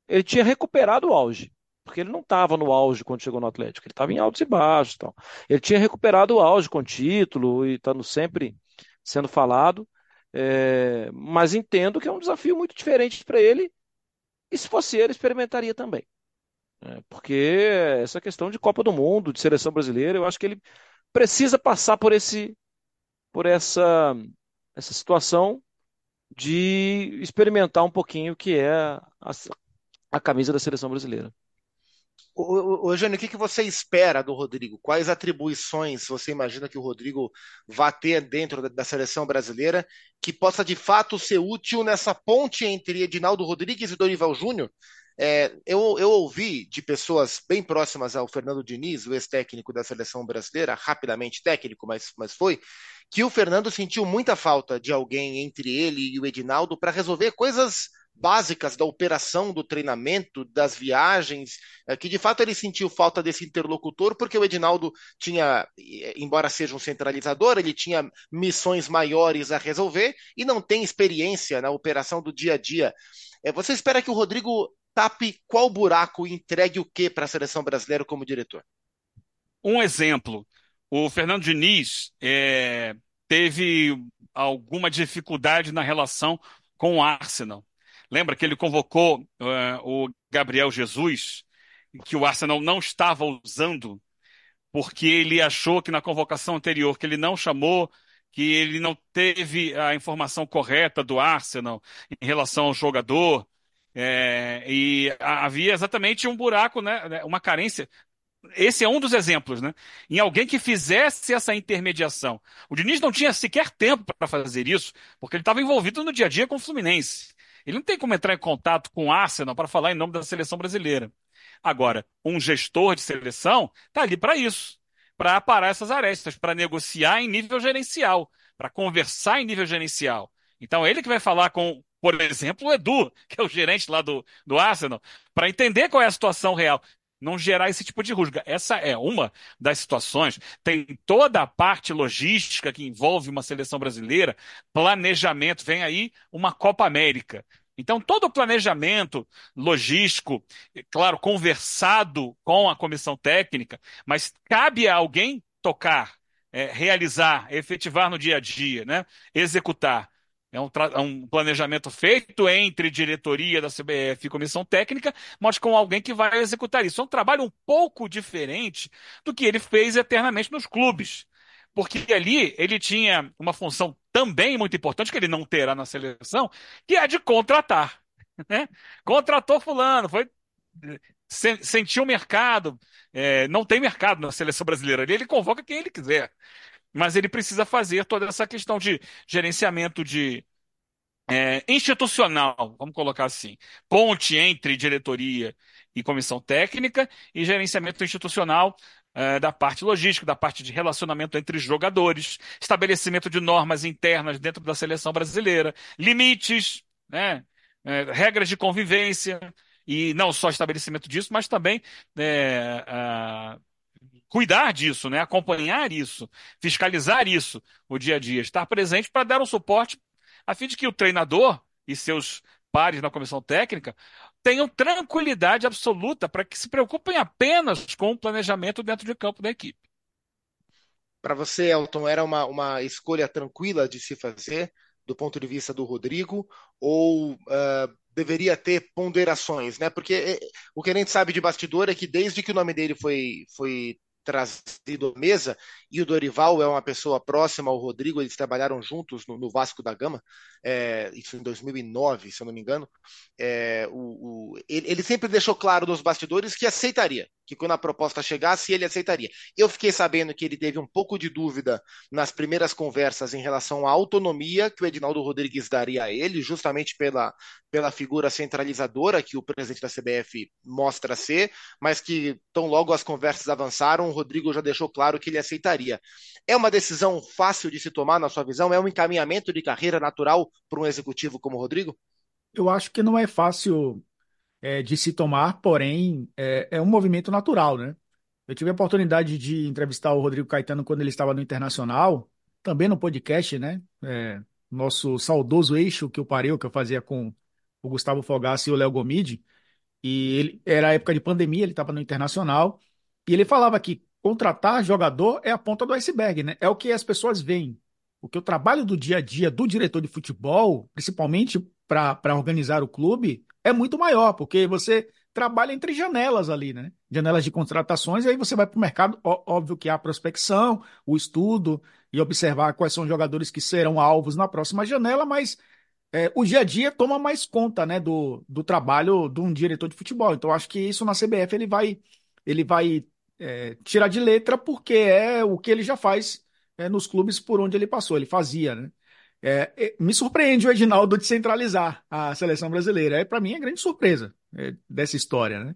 ele tinha recuperado o auge porque ele não estava no auge quando chegou no Atlético, ele estava em altos e baixos. Então. Ele tinha recuperado o auge com título e estando sempre sendo falado, é, mas entendo que é um desafio muito diferente para ele, e se fosse ele, experimentaria também. É, porque essa questão de Copa do Mundo, de seleção brasileira, eu acho que ele precisa passar por esse por essa, essa situação de experimentar um pouquinho o que é a, a camisa da seleção brasileira. Jânio, o que, que você espera do Rodrigo? Quais atribuições você imagina que o Rodrigo vá ter dentro da, da seleção brasileira que possa de fato ser útil nessa ponte entre Edinaldo Rodrigues e Dorival Júnior? É, eu, eu, ouvi de pessoas bem próximas ao Fernando Diniz, o ex-técnico da seleção brasileira, rapidamente técnico, mas, mas foi, que o Fernando sentiu muita falta de alguém entre ele e o Edinaldo para resolver coisas básicas da operação do treinamento, das viagens, é, que de fato ele sentiu falta desse interlocutor, porque o Edinaldo tinha, embora seja um centralizador, ele tinha missões maiores a resolver e não tem experiência na operação do dia a dia. É, você espera que o Rodrigo tape qual buraco e entregue o que para a seleção brasileira como diretor? Um exemplo: o Fernando Diniz é, teve alguma dificuldade na relação com o Arsenal. Lembra que ele convocou uh, o Gabriel Jesus, que o Arsenal não estava usando, porque ele achou que na convocação anterior, que ele não chamou, que ele não teve a informação correta do Arsenal em relação ao jogador. É, e havia exatamente um buraco, né, né, uma carência. Esse é um dos exemplos, né? Em alguém que fizesse essa intermediação. O Diniz não tinha sequer tempo para fazer isso, porque ele estava envolvido no dia a dia com o Fluminense. Ele não tem como entrar em contato com o Arsenal para falar em nome da seleção brasileira. Agora, um gestor de seleção está ali para isso, para aparar essas arestas, para negociar em nível gerencial, para conversar em nível gerencial. Então, ele que vai falar com, por exemplo, o Edu, que é o gerente lá do, do Arsenal, para entender qual é a situação real. Não gerar esse tipo de rusga. Essa é uma das situações. Tem toda a parte logística que envolve uma seleção brasileira, planejamento. Vem aí uma Copa América. Então, todo o planejamento logístico, claro, conversado com a comissão técnica, mas cabe a alguém tocar, é, realizar, efetivar no dia a dia, né? executar. É um, é um, planejamento feito entre diretoria da CBF e comissão técnica, mas com alguém que vai executar isso. É um trabalho um pouco diferente do que ele fez eternamente nos clubes. Porque ali ele tinha uma função também muito importante, que ele não terá na seleção, que é de contratar. Né? Contratou fulano, foi sentiu o mercado, é, não tem mercado na seleção brasileira ali, ele convoca quem ele quiser mas ele precisa fazer toda essa questão de gerenciamento de é, institucional, vamos colocar assim, ponte entre diretoria e comissão técnica e gerenciamento institucional é, da parte logística, da parte de relacionamento entre jogadores, estabelecimento de normas internas dentro da seleção brasileira, limites, né, é, regras de convivência e não só estabelecimento disso, mas também é, cuidar disso, né? acompanhar isso, fiscalizar isso o dia a dia, estar presente para dar um suporte a fim de que o treinador e seus pares na comissão técnica tenham tranquilidade absoluta para que se preocupem apenas com o planejamento dentro de campo da equipe. Para você, Elton, era uma, uma escolha tranquila de se fazer do ponto de vista do Rodrigo ou uh, deveria ter ponderações, né? Porque eh, o que a gente sabe de bastidor é que desde que o nome dele foi, foi trazido à mesa, e o Dorival é uma pessoa próxima ao Rodrigo, eles trabalharam juntos no, no Vasco da Gama, é, isso em 2009, se eu não me engano. É, o, o, ele, ele, sempre deixou claro nos bastidores que aceitaria, que quando a proposta chegasse, ele aceitaria. Eu fiquei sabendo que ele teve um pouco de dúvida nas primeiras conversas em relação à autonomia que o Edinaldo Rodrigues daria a ele, justamente pela, pela figura centralizadora que o presidente da CBF mostra ser, mas que tão logo as conversas avançaram, o Rodrigo já deixou claro que ele aceitaria. É uma decisão fácil de se tomar, na sua visão? É um encaminhamento de carreira natural para um executivo como o Rodrigo? Eu acho que não é fácil é, de se tomar, porém é, é, um movimento natural, né? Eu tive a oportunidade de entrevistar o Rodrigo Caetano quando ele estava no Internacional, também no podcast, né? É, nosso saudoso eixo que eu parei, que eu fazia com o Gustavo Fogassi e o Léo Gomide, e ele era época de pandemia, ele estava no Internacional, e ele falava que contratar jogador é a ponta do iceberg, né? É o que as pessoas veem. Porque o trabalho do dia a dia do diretor de futebol, principalmente para organizar o clube, é muito maior, porque você trabalha entre janelas ali, né? Janelas de contratações, e aí você vai para o mercado, óbvio que há a prospecção, o estudo e observar quais são os jogadores que serão alvos na próxima janela, mas é, o dia a dia toma mais conta, né, do, do trabalho de um diretor de futebol. Então, acho que isso na CBF ele vai, ele vai é, tirar de letra porque é o que ele já faz é, nos clubes por onde ele passou, ele fazia, né? É, me surpreende o Edinaldo de centralizar a seleção brasileira. É, para mim, é grande surpresa é, dessa história, né?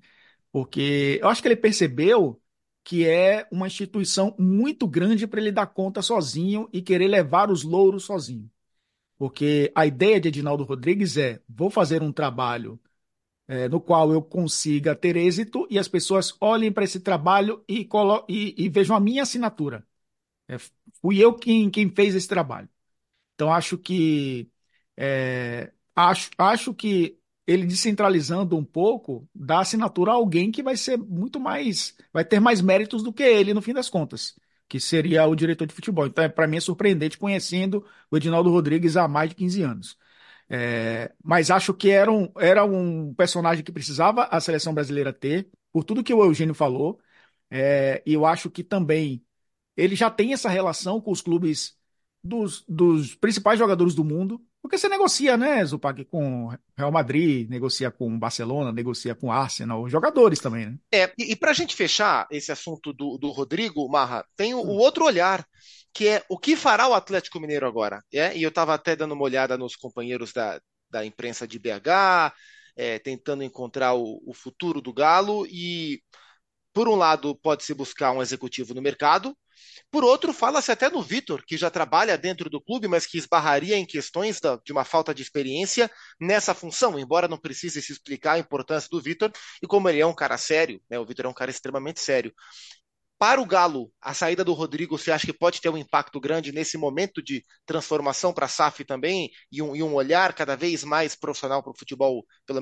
Porque eu acho que ele percebeu que é uma instituição muito grande para ele dar conta sozinho e querer levar os louros sozinho. Porque a ideia de Edinaldo Rodrigues é: vou fazer um trabalho é, no qual eu consiga ter êxito e as pessoas olhem para esse trabalho e, e, e, vejam a minha assinatura. É, fui eu quem, quem fez esse trabalho. Então acho que é, acho, acho que ele descentralizando um pouco dá assinatura a alguém que vai ser muito mais, vai ter mais méritos do que ele no fim das contas, que seria o diretor de futebol. Então, é, para mim é surpreendente conhecendo o Edinaldo Rodrigues há mais de 15 anos. É, mas acho que era um, era um personagem que precisava a seleção brasileira ter, por tudo que o Eugênio falou. É, e eu acho que também ele já tem essa relação com os clubes dos, dos principais jogadores do mundo, porque você negocia, né, Zupac, com Real Madrid, negocia com Barcelona, negocia com Arsenal, jogadores também, né? É, e, para a gente fechar esse assunto do, do Rodrigo, Marra, tem o, o, outro olhar, que é o que fará o Atlético Mineiro agora? É? E eu estava até dando uma olhada nos companheiros da, da imprensa de BH, é, tentando encontrar o, o futuro do Galo, e por um lado, pode-se buscar um executivo no mercado, por outro, fala-se até no Vitor, que já trabalha dentro do clube, mas que esbarraria em questões da, de uma falta de experiência nessa função, embora não precise se explicar a importância do Vitor, e como ele é um cara sério, né, o Vitor é um cara extremamente sério. Para o Galo, a saída do Rodrigo, você acha que pode ter um impacto grande nesse momento de transformação para a SAF também e um, e um, olhar cada vez mais profissional para o futebol, pela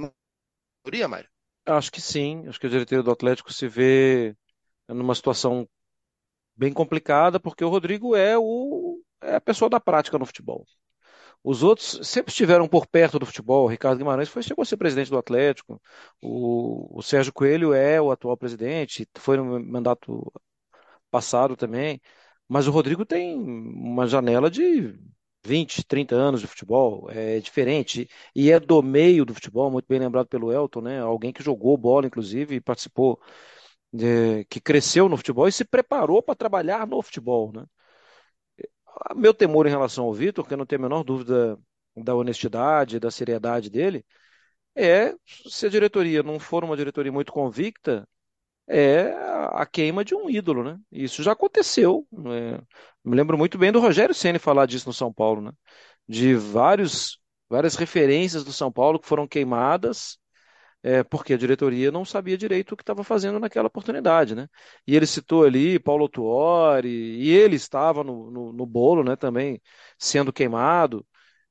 maioria, Mário? Acho que sim. Acho que a diretoria do Atlético se vê numa situação bem complicada, porque o Rodrigo é, o, é a pessoa da prática no futebol. Os outros sempre estiveram por perto do futebol. O Ricardo Guimarães foi, chegou a ser presidente do Atlético. O, o Sérgio Coelho é o atual presidente, foi no mandato passado também. Mas o Rodrigo tem uma janela de 20, 30 anos de futebol, é diferente. E é do meio do futebol, muito bem lembrado pelo Elton, né? Alguém que jogou bola, inclusive, e participou é, que cresceu no futebol e se preparou para trabalhar no futebol, né? Meu temor em relação ao Vitor, que eu não tenho a menor dúvida da honestidade, da seriedade dele, é se a diretoria não for uma diretoria muito convicta, é a queima de um ídolo, né? Isso já aconteceu. Né? Me lembro muito bem do Rogério Ceni falar disso no São Paulo, né? De vários, várias referências do São Paulo que foram queimadas é, porque a diretoria não sabia direito o que estava fazendo naquela oportunidade, né? E ele citou ali Paulo Tuori, e ele estava no, no, no bolo, né, também sendo queimado.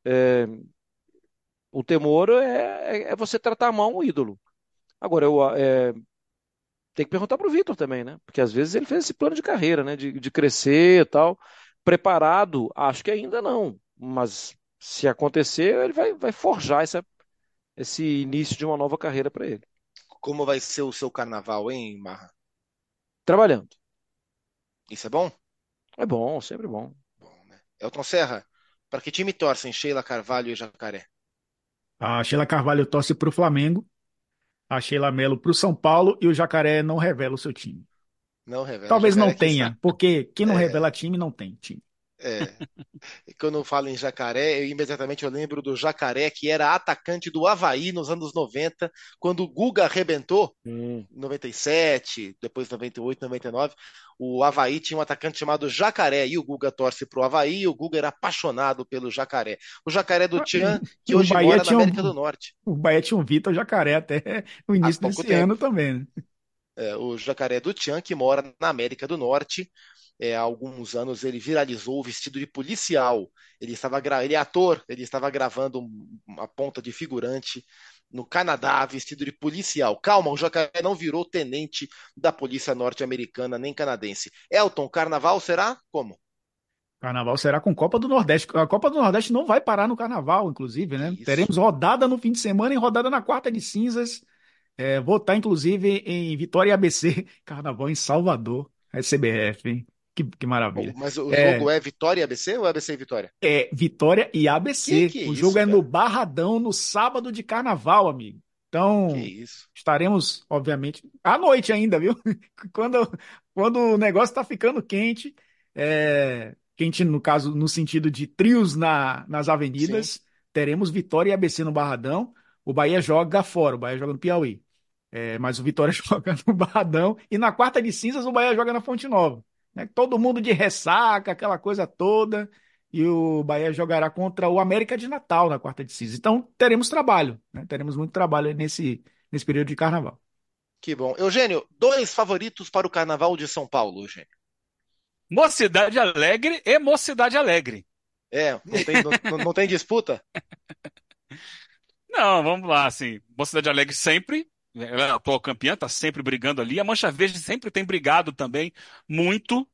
É, o temor é, é, é, você tratar mal um ídolo. Agora, eu, é, tem que perguntar para o Vitor também, né? Porque às vezes ele fez esse plano de carreira, né? De, de crescer e tal. Preparado, acho que ainda não. Mas se acontecer, ele vai, vai forjar essa, esse início de uma nova carreira para ele. Como vai ser o seu carnaval, hein, Marra? Trabalhando. Isso é bom? É bom, sempre bom. bom né? Elton Serra, para que time torcem Sheila Carvalho e Jacaré? A Sheila Carvalho torce para o Flamengo, a Sheila Melo para o São Paulo e o Jacaré não revela o seu time. Não revela. Talvez não tenha, porque quem não é... revela time não tem time. É. Quando eu falo em jacaré, eu imediatamente eu lembro do jacaré que era atacante do Havaí nos anos 90, quando o Guga arrebentou, hum. 97, depois 98, 99. O Havaí tinha um atacante chamado Jacaré, e o Guga torce pro Havaí, e o Guga era apaixonado pelo jacaré. O jacaré do Tian, que hoje mora na América um, do Norte. O Bahia tinha um Vitor Jacaré até o início desse tempo. ano também. Né? É, o jacaré do Tian, que mora na América do Norte é, há alguns anos ele viralizou vestido de policial. Ele estava ele é ator, ele estava gravando uma ponta de figurante no Canadá vestido de policial. Calma, o Jacaré não virou tenente da polícia norte-americana nem canadense. Elton, carnaval será como? Carnaval será com Copa do Nordeste. A Copa do Nordeste não vai parar no Carnaval, inclusive, né? Isso. Teremos rodada no fim de semana e rodada na quarta de cinzas. É, vou estar, inclusive, em Vitória e ABC. Carnaval em Salvador. SBF, hein? Que, que maravilha. Mas o é... jogo é Vitória e ABC ou ABC e Vitória? É Vitória e ABC. Que que é o jogo é no Barradão, no sábado de carnaval, amigo. Então, estaremos, obviamente, à noite ainda, viu? quando, quando o negócio está ficando quente, é, quente no caso, no sentido de trios na, nas avenidas, Sim. teremos Vitória e ABC no Barradão. O Bahia joga fora, o Bahia joga no Piauí. É, mas o Vitória joga no Barradão. E na quarta de cinzas, o Bahia joga na Fonte Nova. Né? Todo mundo de ressaca, aquela coisa toda. E o Bahia jogará contra o América de Natal na quarta de cinza. Então teremos trabalho, né? teremos muito trabalho nesse, nesse período de carnaval. Que bom. Eugênio, dois favoritos para o carnaval de São Paulo, Eugênio. Mocidade Alegre e Mocidade Alegre. É, não tem, não, não tem disputa? Não, vamos lá, assim. Mocidade Alegre sempre, é a atual campeã, está sempre brigando ali. A Mancha Verde sempre tem brigado também muito.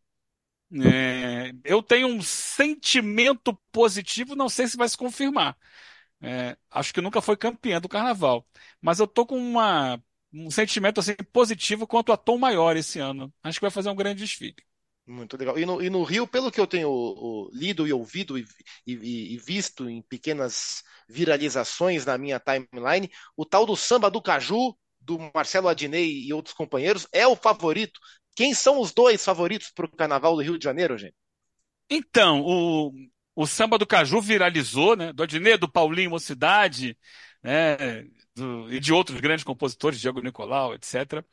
É, eu tenho um sentimento positivo, não sei se vai se confirmar. É, acho que nunca foi campeã do carnaval. Mas eu tô com uma, um sentimento assim, positivo quanto a Tom Maior esse ano. Acho que vai fazer um grande desfile. Muito legal. E no, e no Rio, pelo que eu tenho o, lido e ouvido e, e, e, visto em pequenas viralizações na minha timeline, o tal do samba do Caju do Marcelo Adnei e outros companheiros é o favorito. Quem são os dois favoritos para o Carnaval do Rio de Janeiro, gente? Então, o, o samba do Caju viralizou, né? Do Adnei, do Paulinho Mocidade, né? Do, e de outros grandes compositores, Diego Nicolau, etc.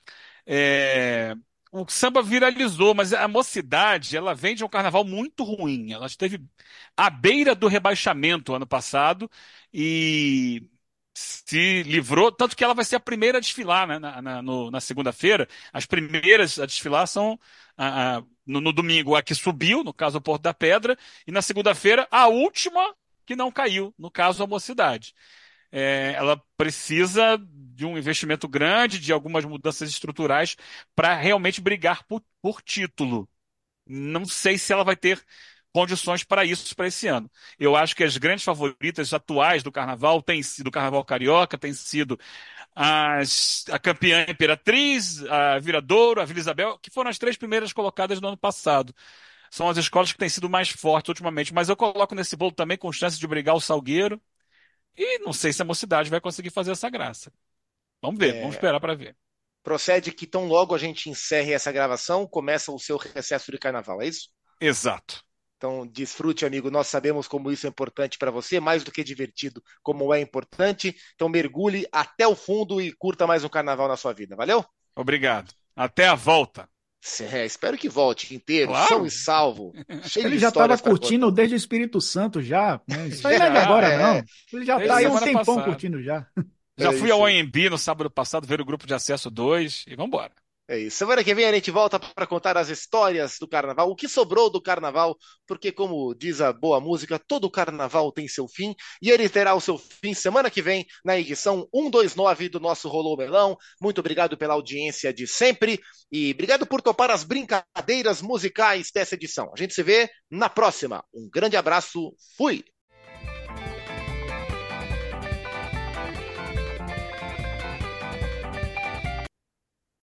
É, o samba viralizou, mas a mocidade, ela vem de um carnaval muito ruim. Ela esteve à beira do rebaixamento ano passado e se livrou, tanto que ela vai ser a primeira a desfilar né, na, na, na segunda-feira. As primeiras a desfilar são a, a, no, no, domingo a que subiu, no caso o Porto da Pedra, e na segunda-feira a última que não caiu, no caso a Mocidade. É, ela precisa de um investimento grande, de algumas mudanças estruturais para realmente brigar por, por título. Não sei se ela vai ter condições para isso para esse ano. Eu acho que as grandes favoritas atuais do Carnaval têm sido o Carnaval Carioca, tem sido as, a campeã Imperatriz, a Viradouro, a Vila Isabel, que foram as três primeiras colocadas no ano passado. São as escolas que têm sido mais fortes ultimamente, mas eu coloco nesse bolo também com chance de brigar o Salgueiro. E não sei se a mocidade vai conseguir fazer essa graça. Vamos ver, é... vamos esperar para ver. Procede que tão logo a gente encerre essa gravação, começa o seu recesso de carnaval, é isso? Exato. Então, desfrute, amigo. Nós sabemos como isso é importante para você, mais do que divertido, como é importante. Então, mergulhe até o fundo e curta mais um carnaval na sua vida. Valeu? Obrigado. Até a volta. É, espero que volte inteiro, claro. são e salvo. Ele já estava curtindo conta. desde o Espírito Santo já. Né? Isso aí não é de agora, é. não. Ele já está aí um tempão passada. curtindo já. Já é fui ao OMB no sábado passado ver o grupo de acesso 2 e vamos embora. É isso. Semana que vem a gente volta para contar as histórias do carnaval, o que sobrou do carnaval, porque, como diz a boa música, todo carnaval tem seu fim e ele terá o seu fim semana que vem na edição 129 do nosso Rolô Melão. Muito obrigado pela audiência de sempre e obrigado por topar as brincadeiras musicais dessa edição. A gente se vê na próxima. Um grande abraço, fui!